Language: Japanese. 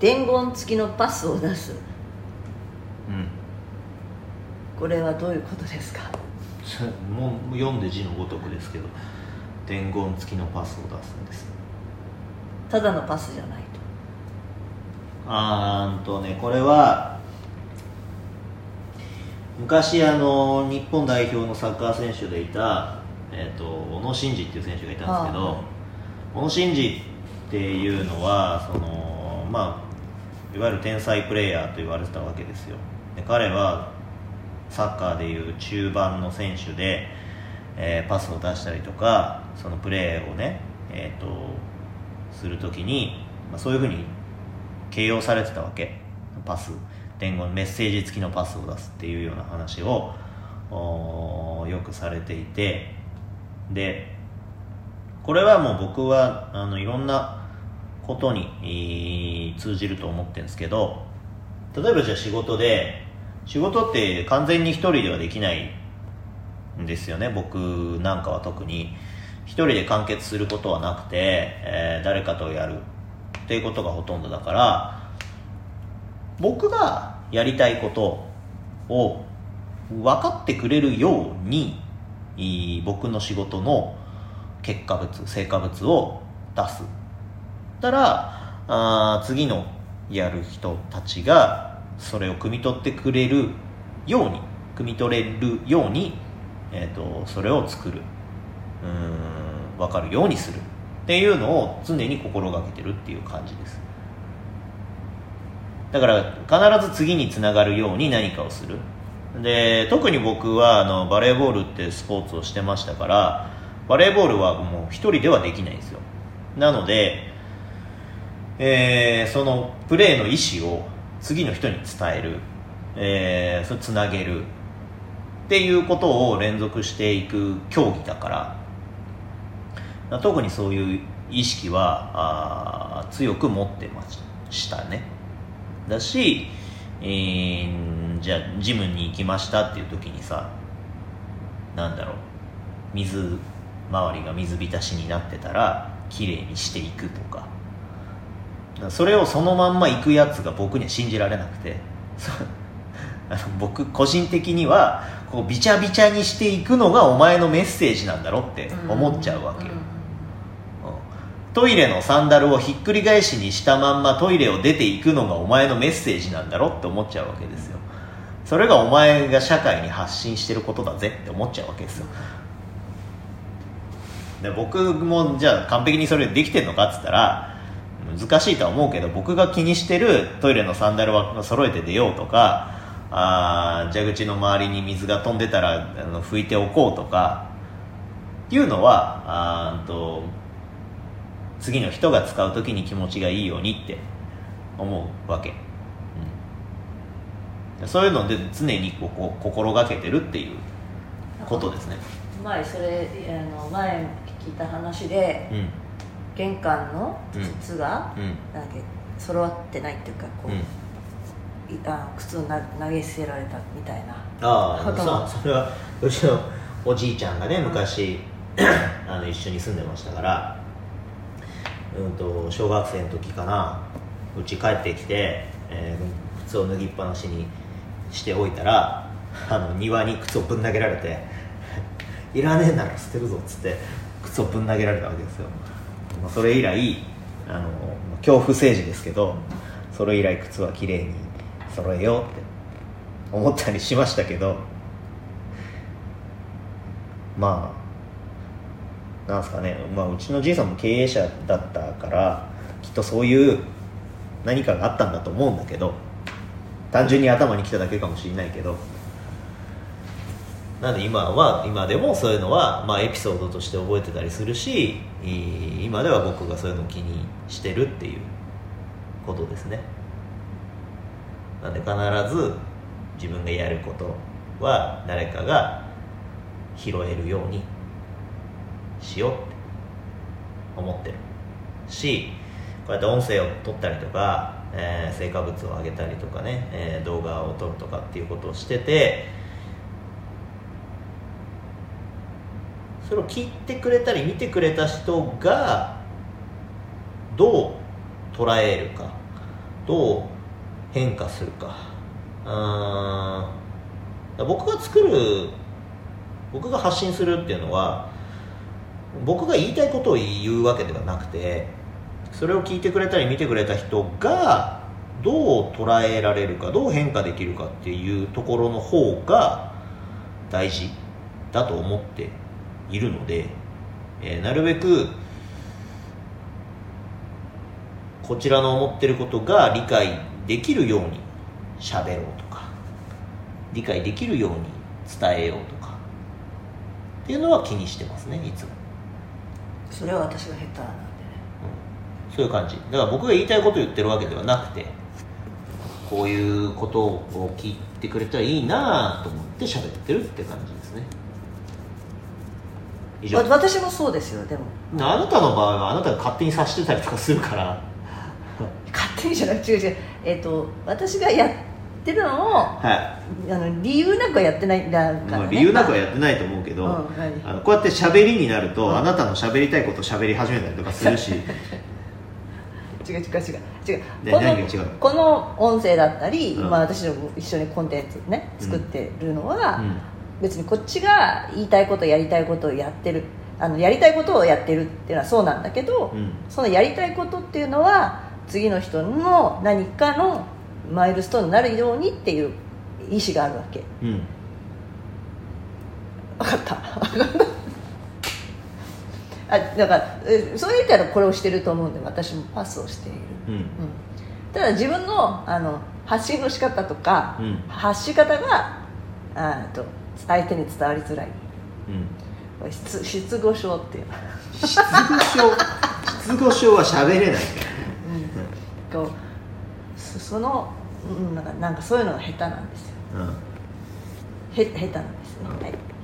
伝言付きのパスを出す。うん。これはどういうことですか？もう読んで字のごとくですけど伝言付きのパスを出すんです。ただのパスじゃないと。あーんとねこれは昔あの日本代表のサッカー選手でいた、えー、と小野伸二っていう選手がいたんですけど、は小野伸二っていうのはそのまあいわゆる天才プレーヤーと言われてたわけですよ。で彼はサッカーでいう中盤の選手で、えーパスを出したりとかそのプレーをね、えー、とするときに、まあ、そういうふうに形容されてたわけ。パス。伝言メッセージ付きのパスを出すっていうような話をよくされていて。でこれはもう僕はあのいろんなことに通じると思ってるんですけど例えばじゃあ仕事で仕事って完全に一人ではできないんですよね。僕なんかは特に。一人で完結することはなくて、えー誰かとやるっていうことがほとんどだから僕がやりたいことを分かってくれるように僕の仕事の結果物成果物を出す。たらあ次のやる人たちがそれを汲み取ってくれるように汲み取れるように、えー、とそれを作る。うん分かるようにする。っていうのを常に心がけてるっていう感じです。だから必ず次につながるように何かをする。で特に僕はあのバレーボールってスポーツをしてましたからバレーボールはもう一人ではできないんですよ。なので、えーそのプレーの意思を次の人に伝える、えーそれつなげる。っていうことを連続していく競技だから。特にそういう意識はあ強く持ってましたね。だし、えーじゃあジムに行きましたっていう時にさなんだろう。水周りが水浸しになってたら綺麗にしていくとか。それをそのまんま行くやつが僕には信じられなくて。僕個人的にはこうビチャビチャにしていくのがお前のメッセージなんだろって思っちゃうわけよ、うん。トイレのサンダルをひっくり返しにしたまんまトイレを出ていくのがお前のメッセージなんだろって思っちゃうわけですよ。それがお前が社会に発信してることだぜって思っちゃうわけですよ。で僕もじゃあ完璧にそれできてるのかっつったら難しいとは思うけど僕が気にしてるトイレのサンダルは揃えて出ようとかあー蛇口の周りに水が飛んでたらあの拭いておこうとかいうのはあと次の人が使う時に気持ちがいいようにって思うわけ、うん、そういうので常にここ心がけてるっていうことですね。前それあの前聞いた話でうん玄関のうん。靴が、うん。なん揃ってないっていうかこう、うん。いあ靴をな投げ捨てられたみたいな。ああそうそれはうちのおじいちゃんがね昔あの一緒に住んでましたからうんと小学生の時かなうち帰ってきて、えー靴を脱ぎっぱなしにしておいたらあの庭に靴をぶん投げられて「いらねえなら捨てるぞ」っつって靴をぶん投げられたわけですよ、まあ、それ以来あの恐怖政治ですけどそれ以来靴はきれいに揃えようって思ったりしましたけどまあなんすかね、まあ、うちのじいさんも経営者だったからきっとそういう何かがあったんだと思うんだけど単純に頭にきただけかもしれないけどなんで今は今でもそういうのは、まあ、エピソードとして覚えてたりするし今では僕がそういうのを気にしてるっていうことですね。なんで必ず自分がやることは誰かが拾えるようにしようって思ってるしこうやって音声を撮ったりとか、えー成果物を上げたりとかね、えー動画を撮るとかっていうことをしててそれを聞いてくれたり見てくれた人がどう捉えるかどう変化するか。あー僕が作る僕が発信するっていうのは僕が言いたいことを言うわけではなくてそれを聞いてくれたり見てくれた人がどう捉えられるかどう変化できるかっていうところの方が大事だと思っているので、えーなるべくこちらの思ってることが理解できるように喋ろうとか理解できるように伝えようとかっていうのは気にしてますねいつも、それは私が下手なんでね。うん。そういう感じ。だから僕が言いたいことを言ってるわけではなくてこういうことを聞いてくれたらいいなと思って喋ってるって感じですね以上。わ私もそうですよでも。あなたの場合はあなたが勝手に察してたりとかするから。勝手にじゃなくて違う違う。えっ、と私がやってるのをはあの理由なくはやってないんだい、から、ね、まあ、理由なくはやってないと思うけど、うんはい。あのこうやって喋りになると、あなたの喋りたいことを喋り始めたりとかするし。違う違う違う。違う。でこのこの音声だったり、うん。まあ、私の一緒にコンテンツね作ってるのは、うん別にこっちが言いたいことやりたいことをやってる。あのやりたいことをやってるっていうのはそうなんだけど、うん。そのやりたいことっていうのは次の人の何かのマイルストーンになるようにっていう意思があるわけ。うん。分かった。あだからえそういう意味ではこれをしてると思うんで私も。パスをしている、うん。うん、ただ自分のあの発信の仕方とか、うん。発し方があと相手に伝わりづらい。うん。失失語症っていう、失語症？失語症は喋れないかこうそその、うん、なんかなんかそういうのが下手なんですよ。ら、うん。へ下手なんですね、はい